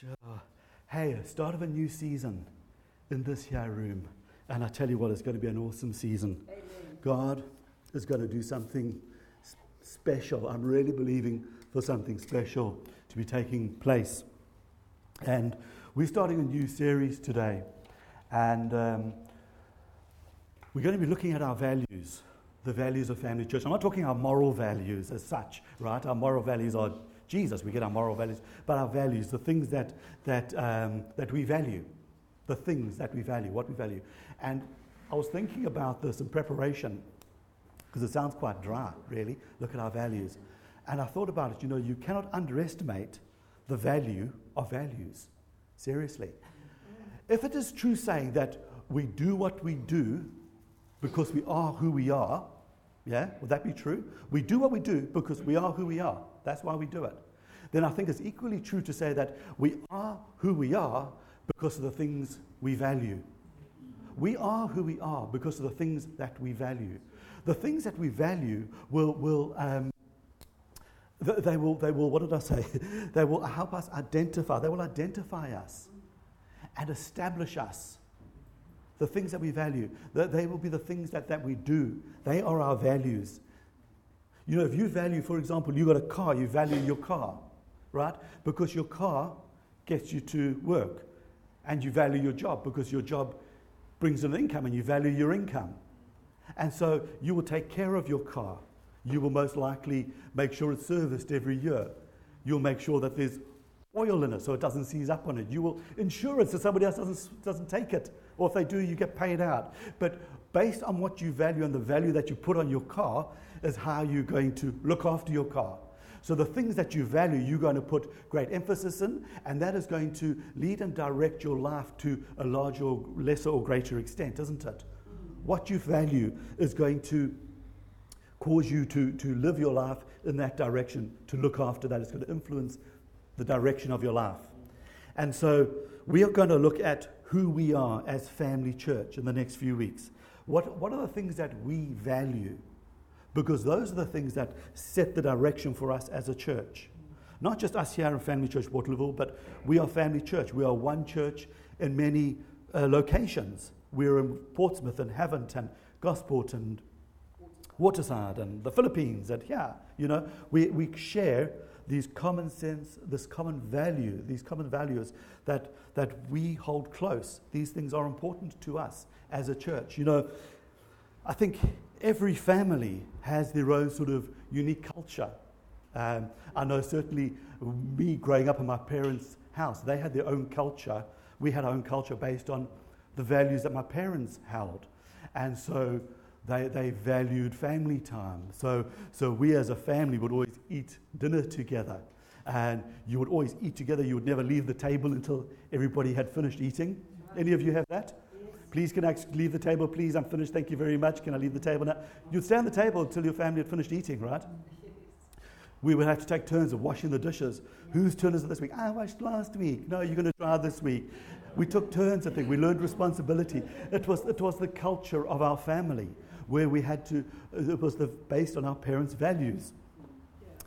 Sure. Hey, start of a new season in this here room. And I tell you what, it's going to be an awesome season. Amen. God is going to do something special. I'm really believing for something special to be taking place. And we're starting a new series today. And um, we're going to be looking at our values, the values of family church. I'm not talking our moral values as such, right? Our moral values are Jesus. We get our moral values, but our values, the things that, that, um, that we value, the things that we value, what we value. And I was thinking about this in preparation because it sounds quite dry, really. Look at our values. And I thought about it. You know, you cannot underestimate the value of values. Seriously. If it is true saying that we do what we do because we are who we are, yeah, would that be true? We do what we do because we are who we are. That's why we do it. Then I think it's equally true to say that we are who we are because of the things we value. We are who we are because of the things that we value. The things that we value will, will um, they will, they will, what did I say? they will help us identify, they will identify us and establish us. The things that we value, they will be the things that, that we do. They are our values. You know, if you value, for example, you got a car, you value your car, right? Because your car gets you to work. And you value your job because your job brings an income and you value your income. And so you will take care of your car. You will most likely make sure it's serviced every year. You'll make sure that there's oil in it so it doesn't seize up on it. You will insure it so somebody else doesn't, doesn't take it. Or if they do, you get paid out. But based on what you value and the value that you put on your car is how you're going to look after your car. So the things that you value, you're going to put great emphasis in, and that is going to lead and direct your life to a larger or lesser or greater extent, isn't it? What you value is going to cause you to, to live your life in that direction, to look after that. It's going to influence the direction of your life. And so we are going to look at who we are as family church in the next few weeks. What, what are the things that we value? Because those are the things that set the direction for us as a church. Not just us here in Family Church Waterlooville, but we are Family Church. We are one church in many uh, locations. We're in Portsmouth and Havant and Gosport and Waterside and the Philippines and here. You know, we, we share these common sense, this common value, these common values that, that we hold close. These things are important to us as a church. You know, I think every family has their own sort of unique culture. Um, I know certainly me growing up in my parents' house, they had their own culture. We had our own culture based on the values that my parents held. And so they, they valued family time. So, so we as a family would always eat dinner together. And you would always eat together. You would never leave the table until everybody had finished eating. Any of you have that? Please, can I leave the table? Please, I'm finished. Thank you very much. Can I leave the table now? You'd stay on the table until your family had finished eating, right? We would have to take turns of washing the dishes. Whose turn is it this week? I washed last week. No, you're going to try this week. We took turns, I think. We learned responsibility. It was, it was the culture of our family where we had to, it was the, based on our parents' values.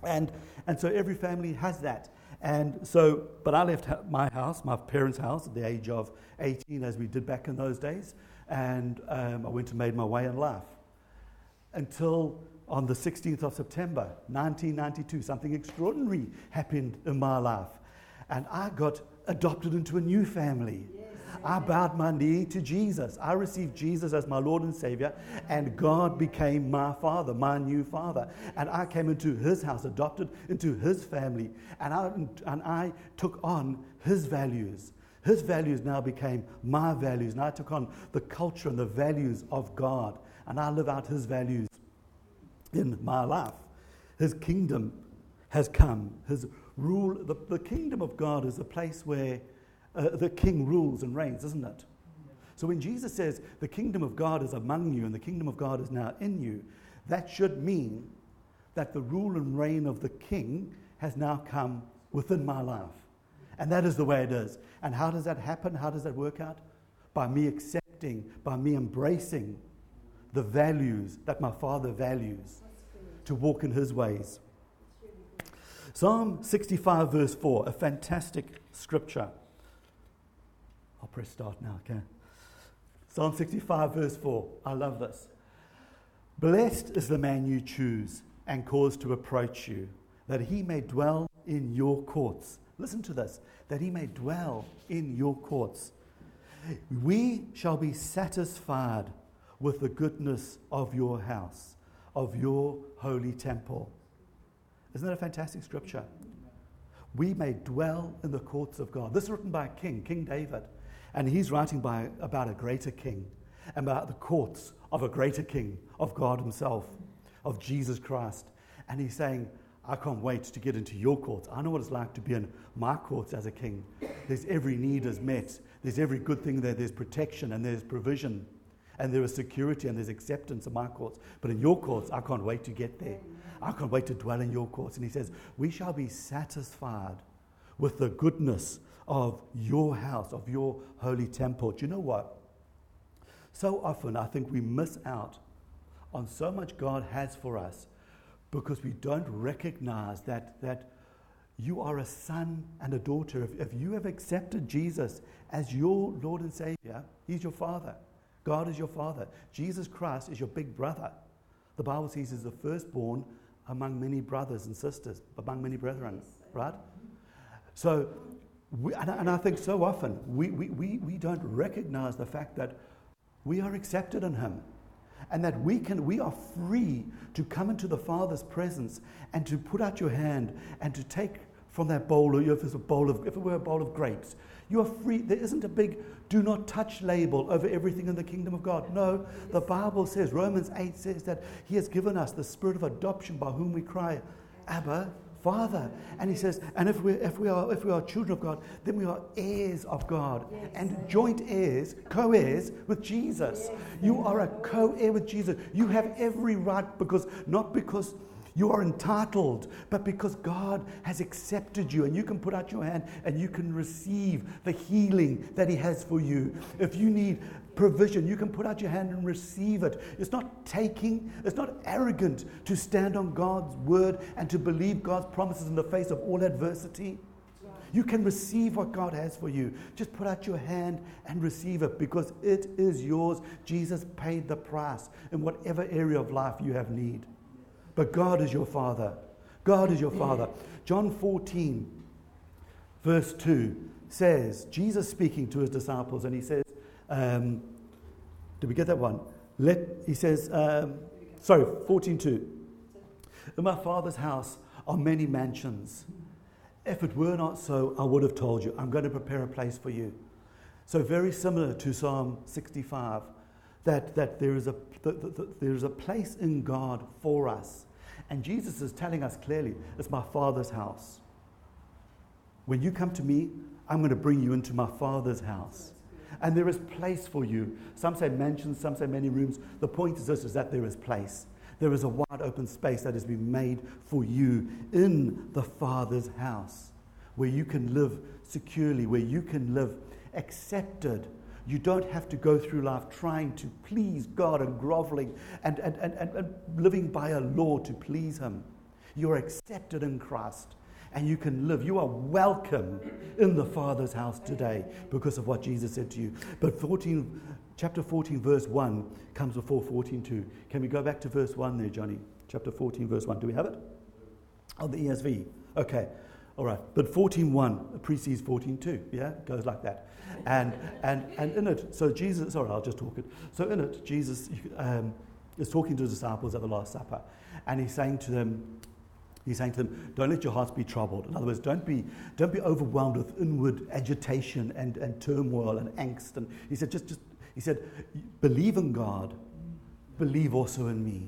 And, and so every family has that. And so, but I left my house, my parents' house, at the age of 18, as we did back in those days, and um, I went and made my way in life. Until on the 16th of September, 1992, something extraordinary happened in my life. And I got adopted into a new family. Yes. I bowed my knee to Jesus. I received Jesus as my Lord and Savior, and God became my father, my new father. And I came into his house, adopted into his family, and I, and I took on his values. His values now became my values, and I took on the culture and the values of God, and I live out his values in my life. His kingdom has come. His rule, the, the kingdom of God is a place where uh, the king rules and reigns, isn't it? So when Jesus says the kingdom of God is among you and the kingdom of God is now in you, that should mean that the rule and reign of the king has now come within my life. And that is the way it is. And how does that happen? How does that work out? By me accepting, by me embracing the values that my Father values to walk in His ways. Psalm 65, verse 4, a fantastic scripture. Press start now, okay? Psalm 65, verse 4. I love this. Blessed is the man you choose and cause to approach you, that he may dwell in your courts. Listen to this that he may dwell in your courts. We shall be satisfied with the goodness of your house, of your holy temple. Isn't that a fantastic scripture? We may dwell in the courts of God. This is written by a king, King David. And he's writing by, about a greater king, about the courts of a greater king, of God Himself, of Jesus Christ. And he's saying, I can't wait to get into your courts. I know what it's like to be in my courts as a king. There's every need is met. There's every good thing there. There's protection and there's provision and there is security and there's acceptance in my courts. But in your courts, I can't wait to get there. I can't wait to dwell in your courts. And he says, We shall be satisfied with the goodness of your house, of your holy temple. Do you know what? So often, I think we miss out on so much God has for us because we don't recognize that, that you are a son and a daughter. If, if you have accepted Jesus as your Lord and Savior, He's your Father. God is your Father. Jesus Christ is your big brother. The Bible says He's the firstborn among many brothers and sisters, among many brethren, right? So, we, and, and, I think so often we, we, we, we don't recognize the fact that we are accepted in Him and that we can we are free to come into the father's presence and to put out your hand and to take from that bowl or if it's a bowl of if it were a bowl of grapes you are free. There isn't a big do not touch label over everything in the kingdom of god. No the bible says romans 8 says that he has given us the spirit of adoption by whom we cry abba Father. And he says, and if we, if we, are, if we are children of God, then we are heirs of God yes. and joint heirs, co heirs with Jesus. Yes. You are a co heir with Jesus. You have every right because, not because you are entitled, but because God has accepted you and you can put out your hand and you can receive the healing that He has for you. If you need provision, you can put out your hand and receive it. It's not taking, it's not arrogant to stand on God's word and to believe God's promises in the face of all adversity. You can receive what God has for you. Just put out your hand and receive it because it is yours. Jesus paid the price in whatever area of life you have need. But God is your Father. God is your Father. John 14, verse 2 says, Jesus speaking to his disciples, and he says, um, Did we get that one? Let, he says, um, sorry, 14 2. In my Father's house are many mansions. If it were not so, I would have told you, I'm going to prepare a place for you. So, very similar to Psalm 65 that, that there, is a, that, that there is a place in God for us. And Jesus is telling us clearly, it's my Father's house. When you come to me, I'm going to bring you into my Father's house. And there is place for you. Some say mansions, some say many rooms. The point is this is that there is place. There is a wide open space that has been made for you in the Father's house where you can live securely, where you can live accepted you don't have to go through life trying to please God and groveling and, and, and, and, living by a law to please Him. You're accepted in Christ and you can live. You are welcome in the Father's house today because of what Jesus said to you. But 14, chapter 14, verse 1 comes before 14.2. Can we go back to verse 1 there, Johnny? Chapter 14, verse 1. Do we have it? On the ESV. Okay. All right. But 14.1 precedes 14.2. Yeah? Goes like that. And, and, and in it, so Jesus, sorry, I'll just talk it. So in it, Jesus um, is talking to his disciples at the Last Supper, and he's saying to them, He's saying to them, don't let your hearts be troubled. In other words, don't be, don't be overwhelmed with inward agitation and, and turmoil and angst. And he said, just, just, he said, believe in God, believe also in me.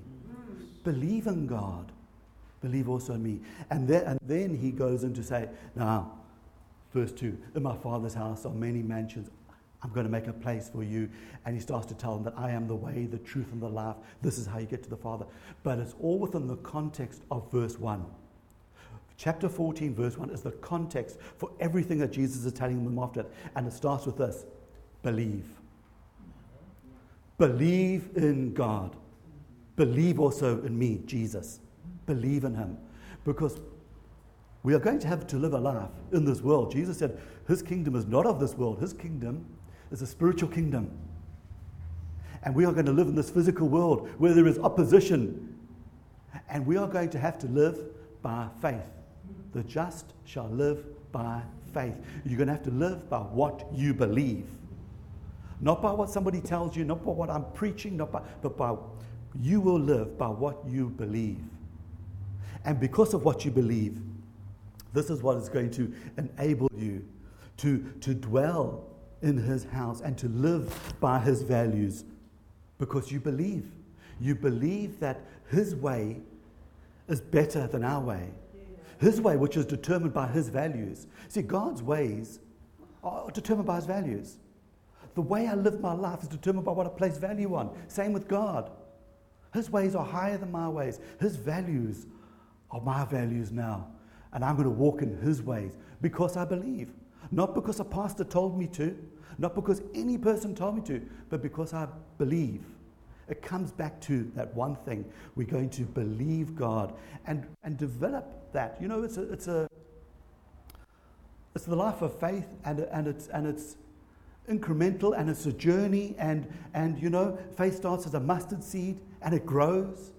Believe in God, believe also in me. And then, and then he goes in to say, now, verse 2 In my Father's house are many mansions. I'm going to make a place for you. And he starts to tell them that I am the way, the truth, and the life. This is how you get to the Father. But it's all within the context of verse 1. Chapter 14, verse 1 is the context for everything that Jesus is telling them after it. And it starts with this believe. Believe in God. Believe also in me, Jesus. Believe in Him. Because We are going to have to live a life in this world. Jesus said, His kingdom is not of this world, His kingdom is a spiritual kingdom. And we are going to live in this physical world where there is opposition. And we are going to have to live by faith. The just shall live by faith. You're going to have to live by what you believe. Not by what somebody tells you, not by what I'm preaching, not by, but by you will live by what you believe. And because of what you believe, this is what is going to enable you to, to dwell in his house and to live by his values because you believe. You believe that his way is better than our way. His way, which is determined by his values. See, God's ways are determined by his values. The way I live my life is determined by what I place value on. Same with God. His ways are higher than my ways. His values are my values now. And I'm going to walk in His ways because I believe. Not because a pastor told me to, not because any person told me to, but because I believe. It comes back to that one thing. We're going to believe God and, and develop that. You know, it's a, it's a it's the life of faith and, and, it's, and it's incremental and it's a journey and, and you know, faith starts as a mustard seed and it grows.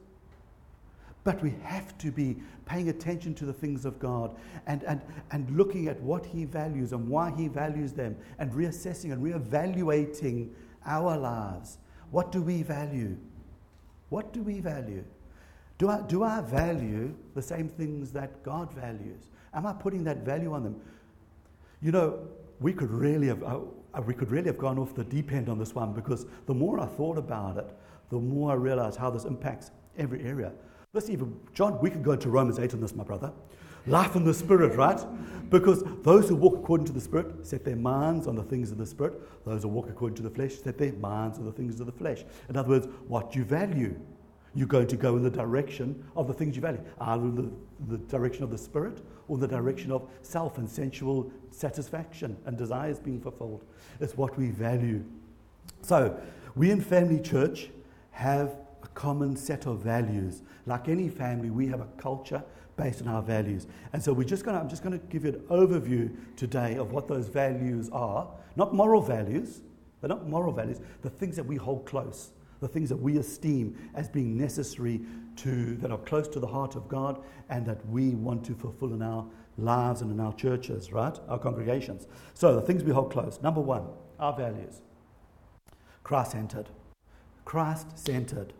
But we have to be paying attention to the things of God and, and, and looking at what He values and why He values them and reassessing and reevaluating our lives. What do we value? What do we value? Do I, do I value the same things that God values? Am I putting that value on them? You know, we could really have, uh, we could really have gone off the deep end on this one because the more I thought about it, the more I realized how this impacts every area. Let's even, John, we could go into Romans 8 on this, my brother. Life in the Spirit, right? Because those who walk according to the Spirit set their minds on the things of the Spirit. Those who walk according to the flesh set their minds on the things of the flesh. In other words, what you value. You're going to go in the direction of the things you value, either the, the direction of the Spirit or the direction of self and sensual satisfaction and desires being fulfilled. It's what we value. So, we in Family Church have common set of values. Like any family, we have a culture based on our values. And so we're just going to, I'm just going to give you an overview today of what those values are. Not moral values, they're not moral values, the things that we hold close, the things that we esteem as being necessary to, that are close to the heart of God and that we want to fulfill in our lives and in our churches, right? Our congregations. So the things we hold close. Number one, our values. Christ centered. Christ centered.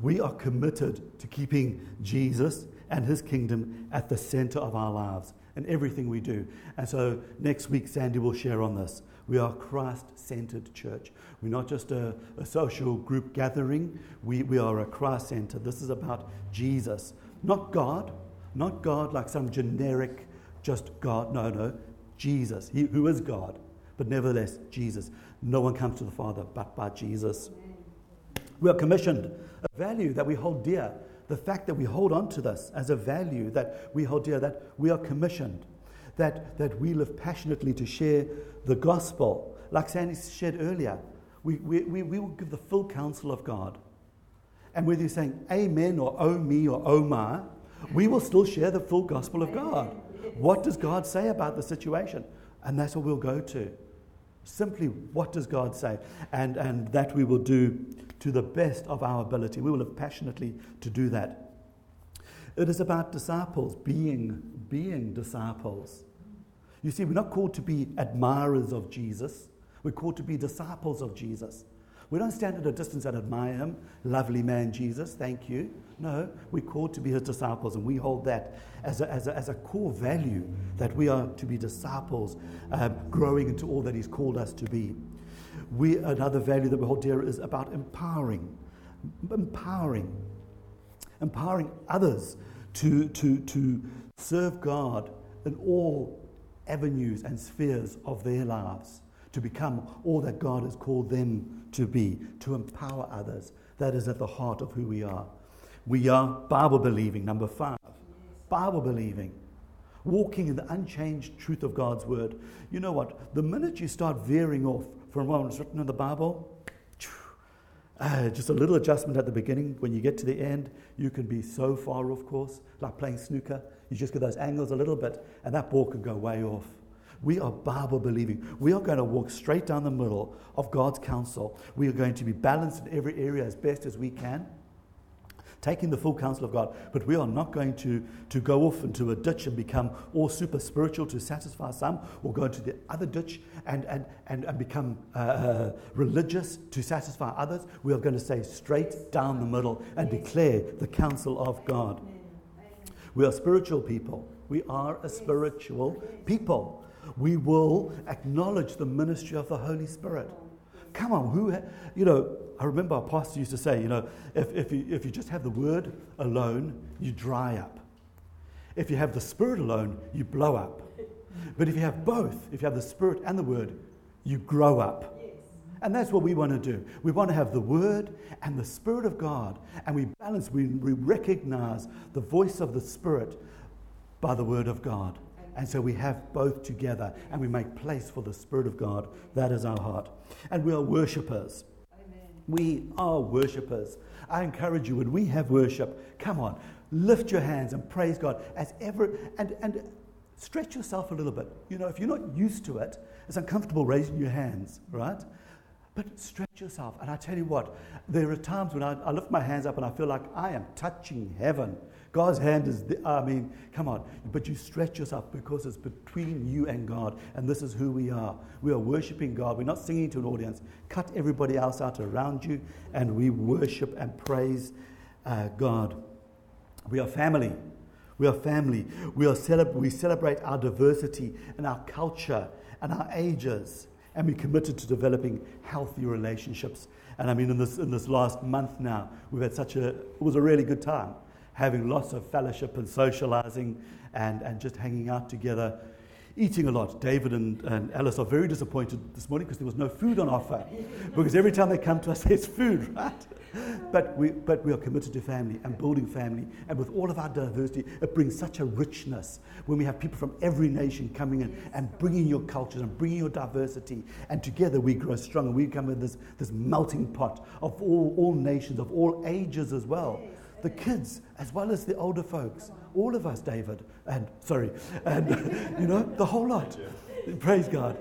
We are committed to keeping Jesus and his kingdom at the center of our lives and everything we do. And so next week, Sandy will share on this. We are Christ centered church. We're not just a, a, social group gathering, we, we are a Christ centered. This is about Jesus, not God, not God like some generic, just God. No, no, Jesus, he, who is God, but nevertheless, Jesus. No one comes to the Father but by Jesus. We are commissioned, a value that we hold dear. The fact that we hold on to this as a value that we hold dear, that we are commissioned, that, that we live passionately to share the gospel. Like Sandy shared earlier, we, we, we, we will give the full counsel of God. And whether you're saying amen or oh me or oh my, we will still share the full gospel of God. What does God say about the situation? And that's what we'll go to. Simply, what does God say? And, and that we will do to the best of our ability. We will live passionately to do that. It is about disciples being, being disciples. You see, we're not called to be admirers of Jesus, we're called to be disciples of Jesus. We don't stand at a distance and admire him. Lovely man, Jesus, thank you. No, we're called to be his disciples, and we hold that as a, as a, as a core value that we are to be disciples, uh, growing into all that he's called us to be. We, another value that we hold dear is about empowering. Empowering. Empowering others to, to, to serve God in all avenues and spheres of their lives, to become all that God has called them to be, to empower others. That is at the heart of who we are. We are Bible believing, number five. Bible believing. Walking in the unchanged truth of God's word. You know what? The minute you start veering off from what was written in the Bible, uh, just a little adjustment at the beginning. When you get to the end, you can be so far off course, like playing snooker. You just get those angles a little bit, and that ball can go way off. We are Bible believing. We are going to walk straight down the middle of God's counsel. We are going to be balanced in every area as best as we can taking the full counsel of God. But we are not going to, to go off into a ditch and become all super spiritual to satisfy some, or go into the other ditch and, and, and, and become uh, uh religious to satisfy others. We are going to stay straight down the middle and declare the counsel of God. We are spiritual people. We are a spiritual people. We will acknowledge the ministry of the Holy Spirit. Come on, who, ha- you know, I remember our pastor used to say, you know, if, if, you, if you just have the word alone, you dry up. If you have the spirit alone, you blow up. But if you have both, if you have the spirit and the word, you grow up. And that's what we want to do. We want to have the Word and the Spirit of God, and we balance, we, we recognize the voice of the Spirit by the Word of God. And so we have both together, and we make place for the Spirit of God. That is our heart. And we are worshippers. We are worshippers. I encourage you, when we have worship, come on, lift your hands and praise God as ever, and, and stretch yourself a little bit. You know, if you're not used to it, it's uncomfortable raising your hands, right? But stretch yourself. And I tell you what, there are times when I, I lift my hands up and I feel like I am touching heaven. God's hand is, the, I mean, come on. But you stretch yourself because it's between you and God. And this is who we are. We are worshiping God. We're not singing to an audience. Cut everybody else out around you, and we worship and praise uh, God. We are family. We are family. We, are celeb- we celebrate our diversity and our culture and our ages. And we're committed to developing healthy relationships. And I mean, in this, in this last month now, we've had such a, it was a really good time having lots of fellowship and socializing and, and just hanging out together, eating a lot. David and, and Alice are very disappointed this morning because there was no food on offer. because every time they come to us, there's food, right? But we, but we are committed to family and building family. And with all of our diversity, it brings such a richness when we have people from every nation coming in and bringing your cultures and bringing your diversity. And together we grow strong and we come in this, this melting pot of all, all nations, of all ages as well the kids as well as the older folks. All of us, David, and sorry, and you know, the whole lot. Praise God.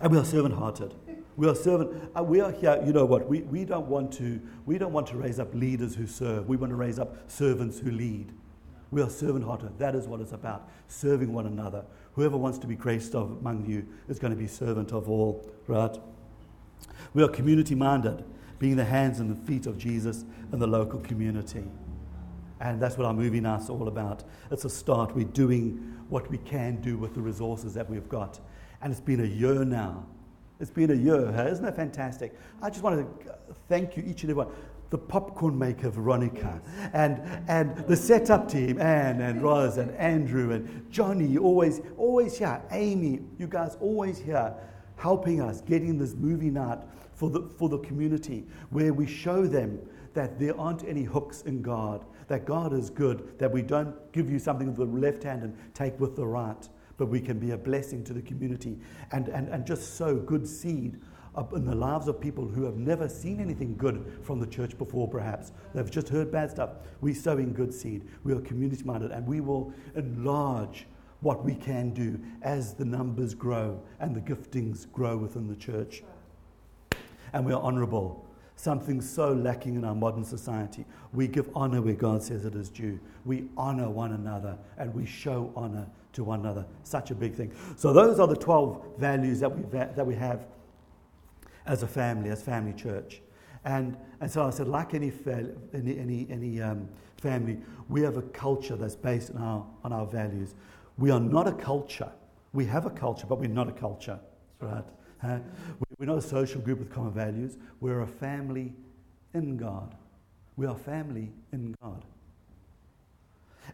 And we are servant hearted. We are servant. Uh, we are here. You know what? We, we don't want to. We don't want to raise up leaders who serve. We want to raise up servants who lead. We are servant hearted. That is what it's about. Serving one another. Whoever wants to be graced of among you is going to be servant of all. Right? We are community minded being the hands and the feet of Jesus in the local community. And that's what our movie night's all about. It's a start. We're doing what we can do with the resources that we've got. And it's been a year now. It's been a year. Hey? Isn't that fantastic? I just want to thank you, each and every one. The popcorn maker, Veronica, and, and the setup team, Anne and Roz and Andrew and Johnny, always, always here. Amy, you guys always here helping us getting this movie night for the, for the community, where we show them that there aren't any hooks in God, that God is good, that we don't give you something with the left hand and take with the right, but we can be a blessing to the community and, and, and just sow good seed up in the lives of people who have never seen anything good from the church before, perhaps. They've just heard bad stuff. We're sowing good seed. We are community minded and we will enlarge what we can do as the numbers grow and the giftings grow within the church and we are honorable. Something so lacking in our modern society. We give honor where God says it is due. We honor one another and we show honor to one another. Such a big thing. So, those are the 12 values that we, that we have as a family, as family church. And, and so I said, like any, any, any, any um, family, we have a culture that's based on our, on our values. We are not a culture. We have a culture, but we're not a culture, right? We're not a social group with common values. We're a family in God. We are family in God.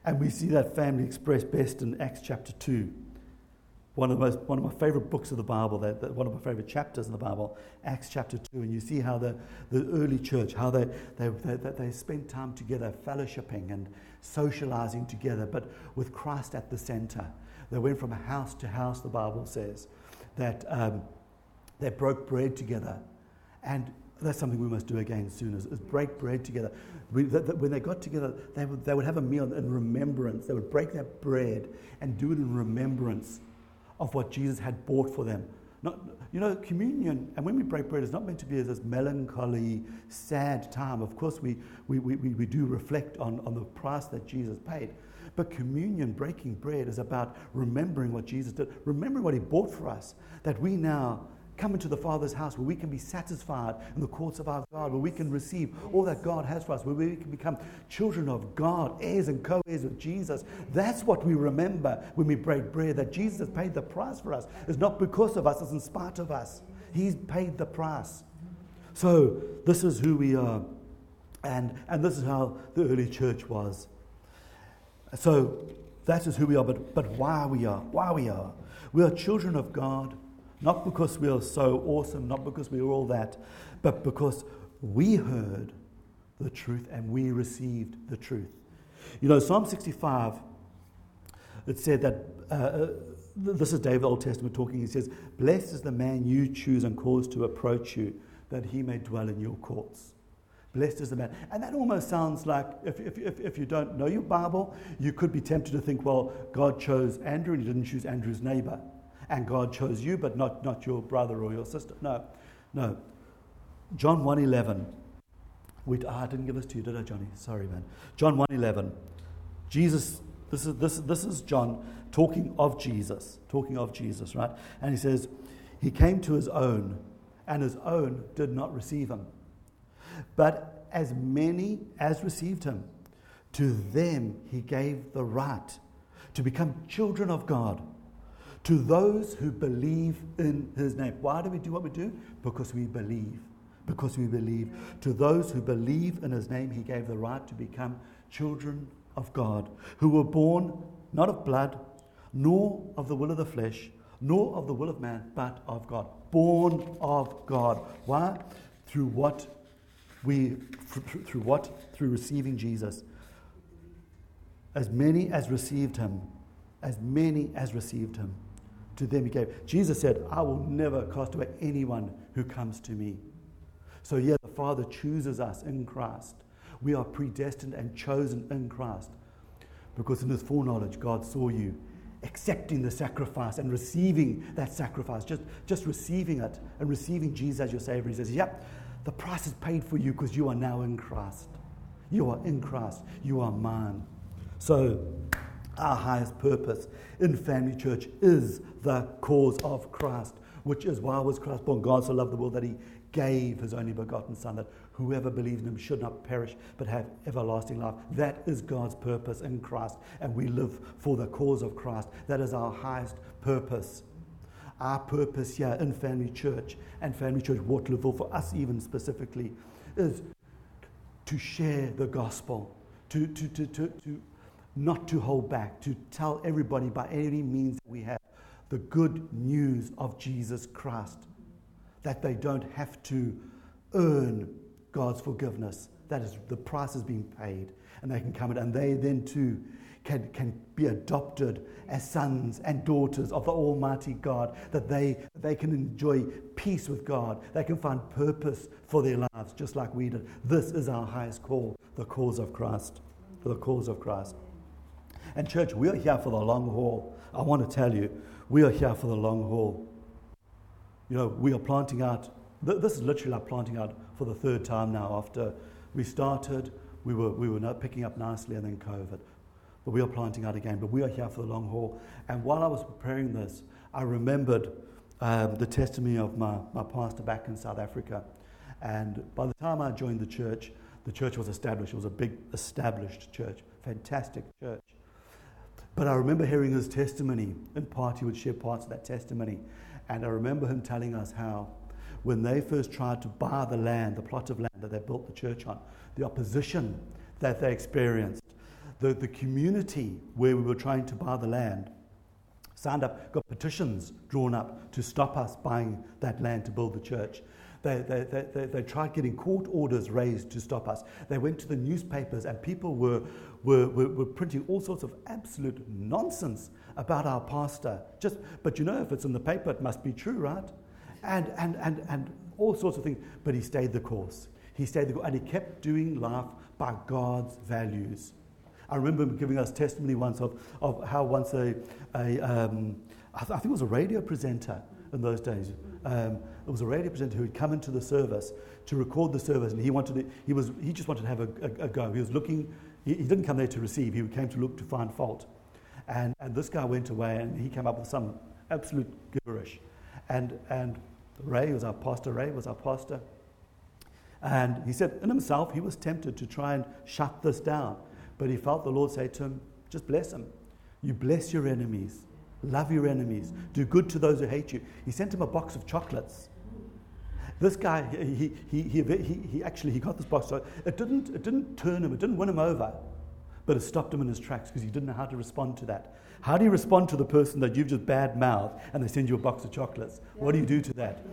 And we see that family expressed best in Acts chapter 2. One of, most, one of my favorite books of the Bible, that, that, one of my favorite chapters in the Bible, Acts chapter 2. And you see how the, the early church, how they, they, they, they spent time together, fellowshipping and socializing together, but with Christ at the center. They went from house to house, the Bible says, that um, they broke bread together. And that's something we must do again soon is, is break bread together. We, when they got together, they would, they would have a meal in remembrance. They would break that bread and do it in remembrance of what Jesus had bought for them. Not, you know, communion, and when we break bread, it's not meant to be this melancholy, sad time. Of course, we, we, we, we do reflect on, on the price that Jesus paid. But communion, breaking bread, is about remembering what Jesus did, remembering what he bought for us, that we now come into the Father's house where we can be satisfied in the courts of our God, where we can receive all that God has for us, where we can become children of God, heirs and co heirs with Jesus. That's what we remember when we break bread, that Jesus has paid the price for us. It's not because of us, it's in spite of us. He's paid the price. So, this is who we are. And, and this is how the early church was. So, that is who we are, but, but why we are. Why we are. We are children of God not because we are so awesome, not because we are all that, but because we heard the truth and we received the truth. You know, Psalm 65, it said that, uh, uh this is David, Old Testament talking. He says, Blessed is the man you choose and cause to approach you, that he may dwell in your courts. Blessed is the man. And that almost sounds like, if, if, if, if, you don't know your Bible, you could be tempted to think, well, God chose Andrew and he didn't choose Andrew's neighbor and God chose you, but not, not your brother or your sister. No, no. John 1.11. We, oh, ah, I didn't give this to you, did I, Johnny? Sorry, man. John 1.11. Jesus, this is, this, this is John talking of Jesus, talking of Jesus, right? And he says, He came to his own, and his own did not receive him. But as many as received him, to them he gave the right to become children of God to those who believe in his name. Why do we do what we do? Because we believe. Because we believe. To those who believe in his name, he gave the right to become children of God, who were born not of blood, nor of the will of the flesh, nor of the will of man, but of God. Born of God. Why? Through what we through what? Through receiving Jesus. As many as received him, as many as received him to them he gave. Jesus said, I will never cast away anyone who comes to me. So, yeah, the Father chooses us in Christ. We are predestined and chosen in Christ because in his foreknowledge, God saw you accepting the sacrifice and receiving that sacrifice, just, just receiving it and receiving Jesus as your Savior. He says, Yep, the price is paid for you because you are now in Christ. You are in Christ. You are mine. So, our highest purpose in family church is the cause of Christ, which is why was Christ born? God so loved the world that he gave his only begotten Son, that whoever believes in him should not perish but have everlasting life. That is God's purpose in Christ, and we live for the cause of Christ. That is our highest purpose. Our purpose here in Family Church and Family Church what Waterlooville, for us even specifically, is to share the gospel, to, to, to, to, to not to hold back, to tell everybody by any means that we have the good news of Jesus Christ, that they don't have to earn God's forgiveness. That is, the price has been paid, and they can come in, and they then too can, can be adopted as sons and daughters of the Almighty God, that they, they can enjoy peace with God, they can find purpose for their lives, just like we did. This is our highest call, the cause of Christ. The cause of Christ. And, church, we are here for the long haul. I want to tell you, we are here for the long haul. You know, we are planting out, this is literally like planting out for the third time now after we started. We were, we were picking up nicely and then COVID. But we are planting out again. But we are here for the long haul. And while I was preparing this, I remembered um, the testimony of my, my pastor back in South Africa. And by the time I joined the church, the church was established. It was a big established church, fantastic church. But I remember hearing his testimony. In part, he would share parts of that testimony. And I remember him telling us how, when they first tried to buy the land, the plot of land that they built the church on, the opposition that they experienced, the, the community where we were trying to buy the land signed up, got petitions drawn up to stop us buying that land to build the church. They, they, they, they, tried getting court orders raised to stop us. They went to the newspapers, and people were, were, were, were printing all sorts of absolute nonsense about our pastor. Just, but you know, if it's in the paper, it must be true, right? And, and, and, and all sorts of things, but he stayed the course. He stayed the course, and he kept doing life by God's values. I remember him giving us testimony once of, of how once a, a um, I, th- I, think it was a radio presenter in those days. Um, it was a radio presenter who had come into the service to record the service, and he wanted to, he was he just wanted to have a, a, a go. He was looking. He, he, didn't come there to receive. He came to look to find fault. And, and this guy went away, and he came up with some absolute gibberish. And and Ray was our pastor. Ray was our pastor. And he said in himself, he was tempted to try and shut this down. But he felt the Lord say to him, just bless him. You bless your enemies. Love your enemies. Do good to those who hate you. He sent him a box of chocolates. This guy, he, he, he, he, he actually he got this box. So it didn't, it didn't turn him, it didn't win him over, but it stopped him in his tracks because he didn't know how to respond to that. How do you respond to the person that you've just bad mouthed and they send you a box of chocolates? What do you do to that?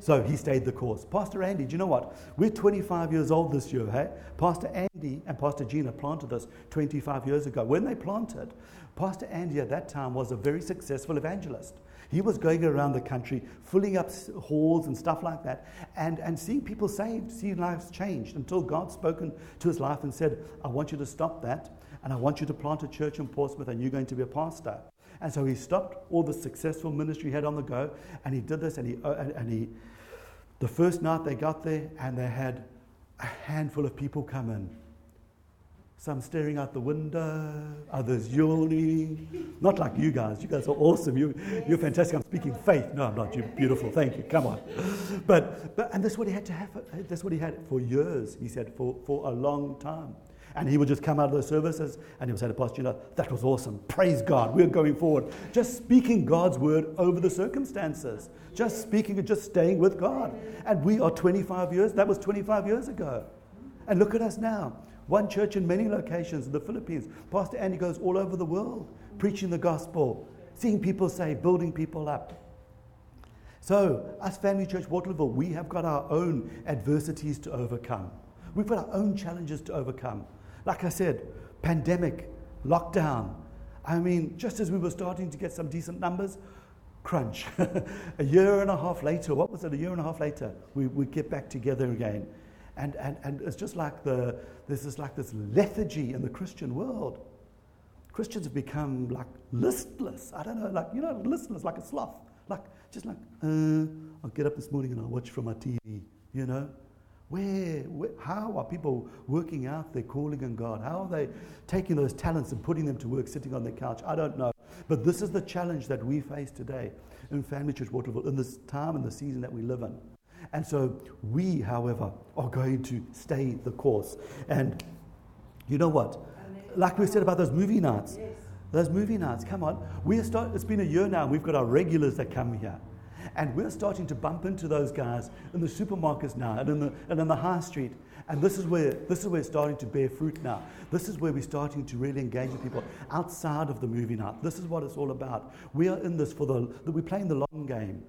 So he stayed the course. Pastor Andy, do you know what? We're 25 years old this year, hey? Pastor Andy and Pastor Gina planted this 25 years ago. When they planted, Pastor Andy at that time was a very successful evangelist. He was going around the country, filling up halls and stuff like that, and, and seeing people saved, seeing lives changed until God spoken to his life and said, I want you to stop that, and I want you to plant a church in Portsmouth, and you're going to be a pastor. And so he stopped all the successful ministry he had on the go, and he did this, and he, uh, and, and he the first night they got there, and they had a handful of people come in some staring out the window, others yawning. Not like you guys. You guys are awesome. You, you're fantastic. I'm speaking faith. No, I'm not. You're beautiful. Thank you. Come on. But, but and that's what he had to have. That's what he had for years. He said for, for a long time. And he would just come out of those services and he would say to Pastor, you know, that was awesome. Praise God. We're going forward. Just speaking God's word over the circumstances. Just speaking and just staying with God. And we are 25 years. That was 25 years ago. And look at us now. One church in many locations in the Philippines. Pastor Andy goes all over the world preaching the gospel, seeing people saved, building people up. So, us Family Church Waterville, we have got our own adversities to overcome. We've got our own challenges to overcome. Like I said, pandemic, lockdown. I mean, just as we were starting to get some decent numbers, crunch. a year and a half later, what was it, a year and a half later, we, we get back together again. And, and, and it's just like the, this, like this lethargy in the Christian world. Christians have become like listless. I don't know, like, you know, listless, like a sloth. Like, just like, uh, I'll get up this morning and I'll watch from my TV, you know? Where, where, how are people working out their calling in God? How are they taking those talents and putting them to work sitting on their couch? I don't know. But this is the challenge that we face today in Family Church Waterville, in this time and the season that we live in. And so we, however, are going to stay the course. And you know what? Like we said about those movie nights, those movie nights, come on. We are start, it's been a year now, and we've got our regulars that come here. And we're starting to bump into those guys in the supermarkets now and in the, and in the high street. And this is, where, this is where it's starting to bear fruit now. This is where we're starting to really engage with people outside of the movie night. This is what it's all about. We are in this for the, we're playing the long game.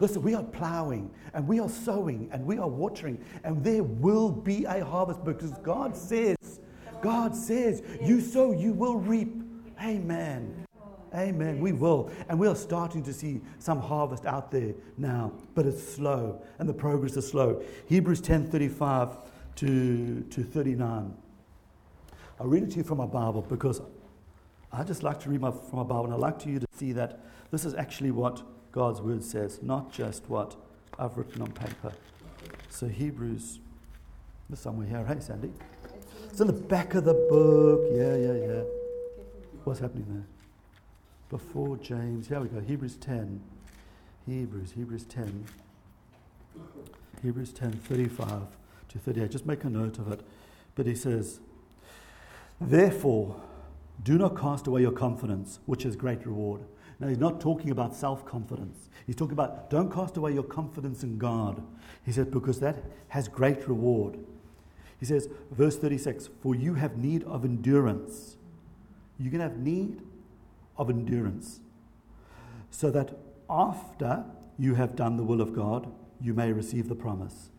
Listen, we are plowing and we are sowing and we are watering, and there will be a harvest because God says, God says, you sow, you will reap. Amen. Amen. We will. And we are starting to see some harvest out there now, but it's slow and the progress is slow. Hebrews 10 35 to, to 39. I'll read it to you from my Bible because I just like to read my, from my Bible and I like to you to see that this is actually what God's word says, not just what I've written on paper. So, Hebrews, there's somewhere here, hey, Sandy? It's in the back of the book. Yeah, yeah, yeah. What's happening there? Before James, here we go, Hebrews 10. Hebrews, Hebrews 10. Hebrews 10, 35 to 38. Just make a note of it. But he says, Therefore, do not cast away your confidence, which is great reward. Now, he's not talking about self confidence. He's talking about don't cast away your confidence in God. He says, because that has great reward. He says, verse 36 For you have need of endurance. You're going to have need of endurance, so that after you have done the will of God, you may receive the promise.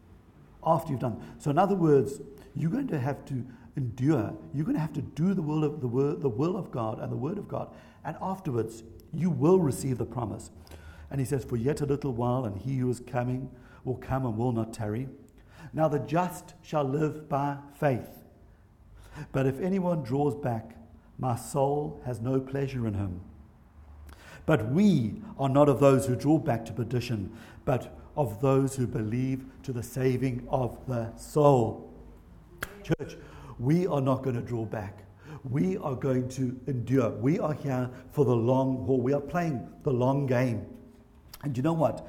After you've done. So, in other words, you're going to have to endure. You're going to have to do the will of the word, the will of God and the word of God, and afterwards you will receive the promise. And he says, For yet a little while, and he who is coming will come and will not tarry. Now the just shall live by faith. But if anyone draws back, my soul has no pleasure in him. But we are not of those who draw back to perdition, but of those who believe to the saving of the soul. Church, we are not going to draw back. We are going to endure. We are here for the long haul. We are playing the long game. And you know what?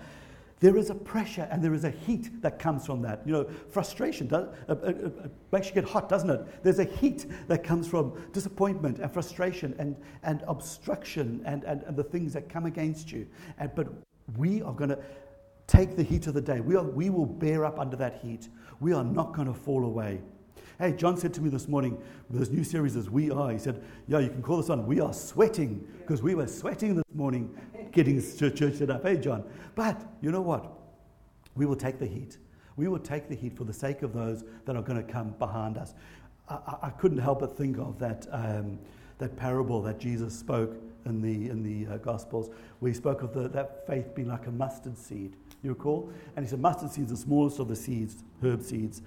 There is a pressure and there is a heat that comes from that. You know, frustration does, uh, uh, uh, makes you get hot, doesn't it? There's a heat that comes from disappointment and frustration and, and obstruction and, and, and the things that come against you. And, but we are going to take the heat of the day. We, are, we will bear up under that heat. We are not going to fall away. Hey, John said to me this morning, this new series is We Are. He said, Yeah, you can call this on We Are Sweating, because we were sweating this morning getting church set up. Hey, John. But you know what? We will take the heat. We will take the heat for the sake of those that are going to come behind us. I, I couldn't help but think of that, um, that parable that Jesus spoke in the, in the uh, Gospels, he spoke of the, that faith being like a mustard seed. You recall? And he said, Mustard seeds the smallest of the seeds, herb seeds.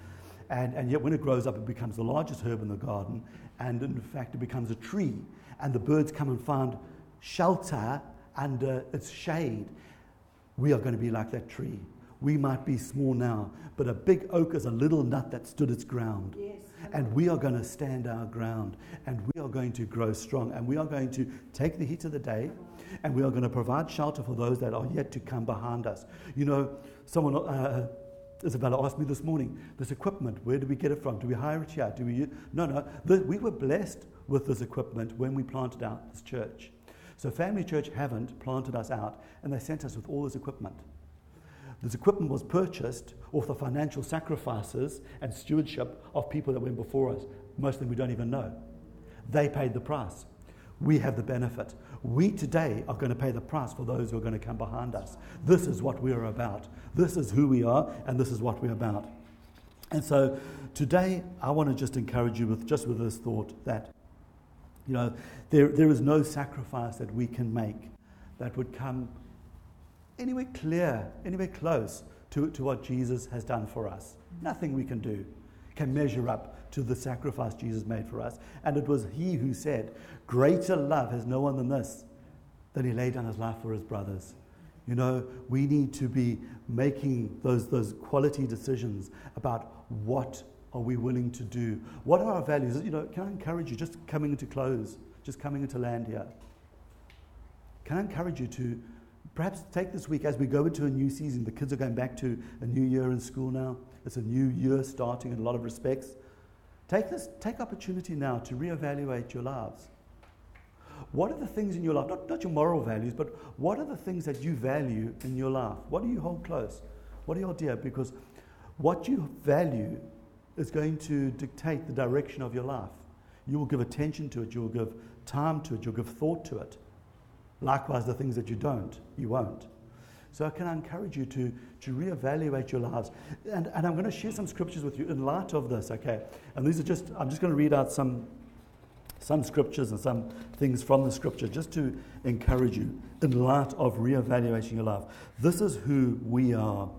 And, and yet, when it grows up, it becomes the largest herb in the garden. And in fact, it becomes a tree. And the birds come and find shelter under its shade. We are going to be like that tree. We might be small now, but a big oak is a little nut that stood its ground. Yes. And we are going to stand our ground and we are going to grow strong and we are going to take the heat of the day and we are going to provide shelter for those that are yet to come behind us. You know, someone, uh, Isabella asked me this morning, this equipment, where do we get it from? Do we hire it here? Do we? No, no. The, we were blessed with this equipment when we planted out this church. So Family Church haven't planted us out, and they sent us with all this equipment. This equipment was purchased off the financial sacrifices and stewardship of people that went before us. Most of them we don't even know. They paid the price. We have the benefit. We today are going to pay the price for those who are going to come behind us. This is what we are about. This is who we are, and this is what we're about. And so today, I want to just encourage you with just with this thought that, you know, there, there is no sacrifice that we can make that would come anywhere clear, anywhere close to, to what Jesus has done for us. Nothing we can do can measure up to the sacrifice Jesus made for us. And it was He who said, Greater love has no one than this, that He laid down His life for His brothers. You know, we need to be making those, those quality decisions about what are we willing to do? What are our values? You know, can I encourage you, just coming into close, just coming into land here, can I encourage you to perhaps take this week as we go into a new season? The kids are going back to a new year in school now. It's a new year starting in a lot of respects. Take, this, take opportunity now to reevaluate your lives. What are the things in your life, not, not your moral values, but what are the things that you value in your life? What do you hold close? What do you dear? Because what you value is going to dictate the direction of your life. You will give attention to it, you will give time to it, you'll give thought to it. Likewise, the things that you don't, you won't. So, can I encourage you to, to reevaluate your lives? And, and I'm going to share some scriptures with you in light of this, okay? And these are just, I'm just going to read out some, some scriptures and some things from the scripture just to encourage you in light of reevaluating your life. This is who we are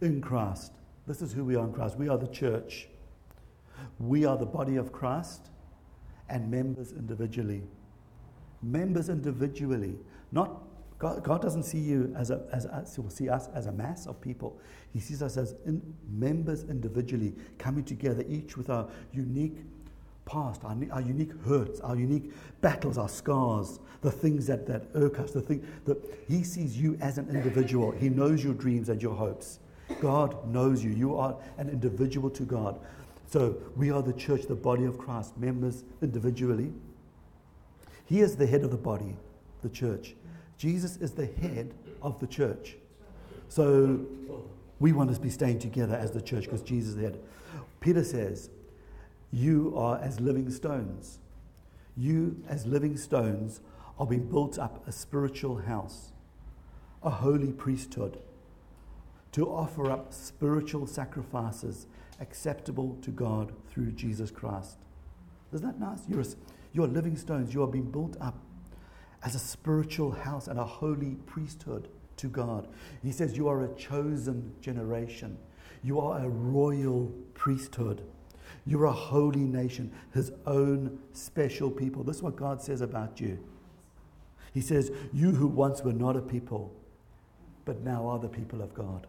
in Christ. This is who we are in Christ. We are the church. We are the body of Christ and members individually. Members individually, not God, God doesn't see you as a, as a, will see us as a mass of people. He sees us as in, members individually, coming together, each with our unique past, our, our, unique hurts, our unique battles, our scars, the things that, that irk us, the thing that He sees you as an individual. He knows your dreams and your hopes. God knows you. You are an individual to God. So we are the church, the body of Christ, members individually. He is the head of the body, the church. Jesus is the head of the church. So we want to be staying together as the church because Jesus is the head. Peter says, You are as living stones. You, as living stones, are being built up a spiritual house, a holy priesthood, to offer up spiritual sacrifices acceptable to God through Jesus Christ. Isn't that nice? You're, you're living stones. You are being built up as a spiritual house and a holy priesthood to God. He says, You are a chosen generation. You are a royal priesthood. You're a holy nation, his own special people. This is what God says about you. He says, You who once were not a people, but now are the people of God.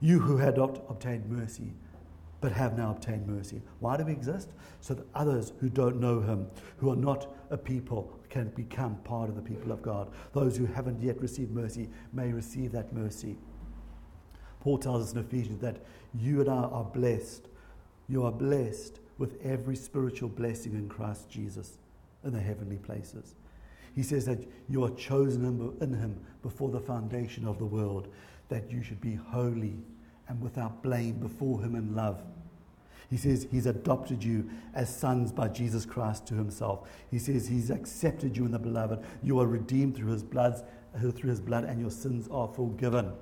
You who had not obtained mercy, but have now obtained mercy. Why do we exist? So that others who don't know him, who are not a people, can become part of the people of God. Those who haven't yet received mercy may receive that mercy. Paul tells us in Ephesians that you and I are blessed. You are blessed with every spiritual blessing in Christ Jesus in the heavenly places. He says that you are chosen in Him before the foundation of the world, that you should be holy and without blame before Him in love. He says He's adopted you as sons by Jesus Christ to Himself. He says He's accepted you in the beloved. You are redeemed through His blood, uh, through His blood, and your sins are forgiven.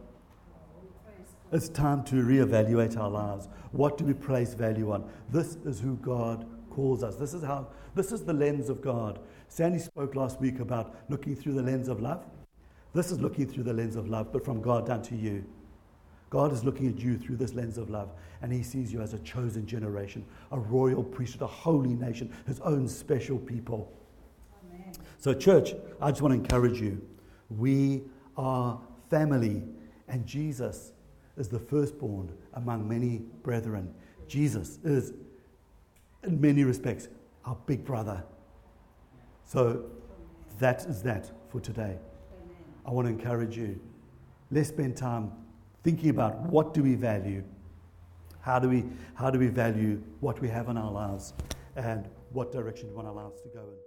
It's time to reevaluate our lives. What do we place value on? This is who God calls us. This is how this is the lens of God. Sandy spoke last week about looking through the lens of love. This is looking through the lens of love, but from God down to you. God is looking at you through this lens of love, and He sees you as a chosen generation, a royal priesthood, a holy nation, His own special people. Amen. So, church, I just want to encourage you. We are family, and Jesus is the firstborn among many brethren. Jesus is, in many respects, our big brother. So that is that for today. Amen. I want to encourage you. Let's spend time thinking about what do we value? How do we, how do we value what we have in our lives? And what direction do we want our lives to go in?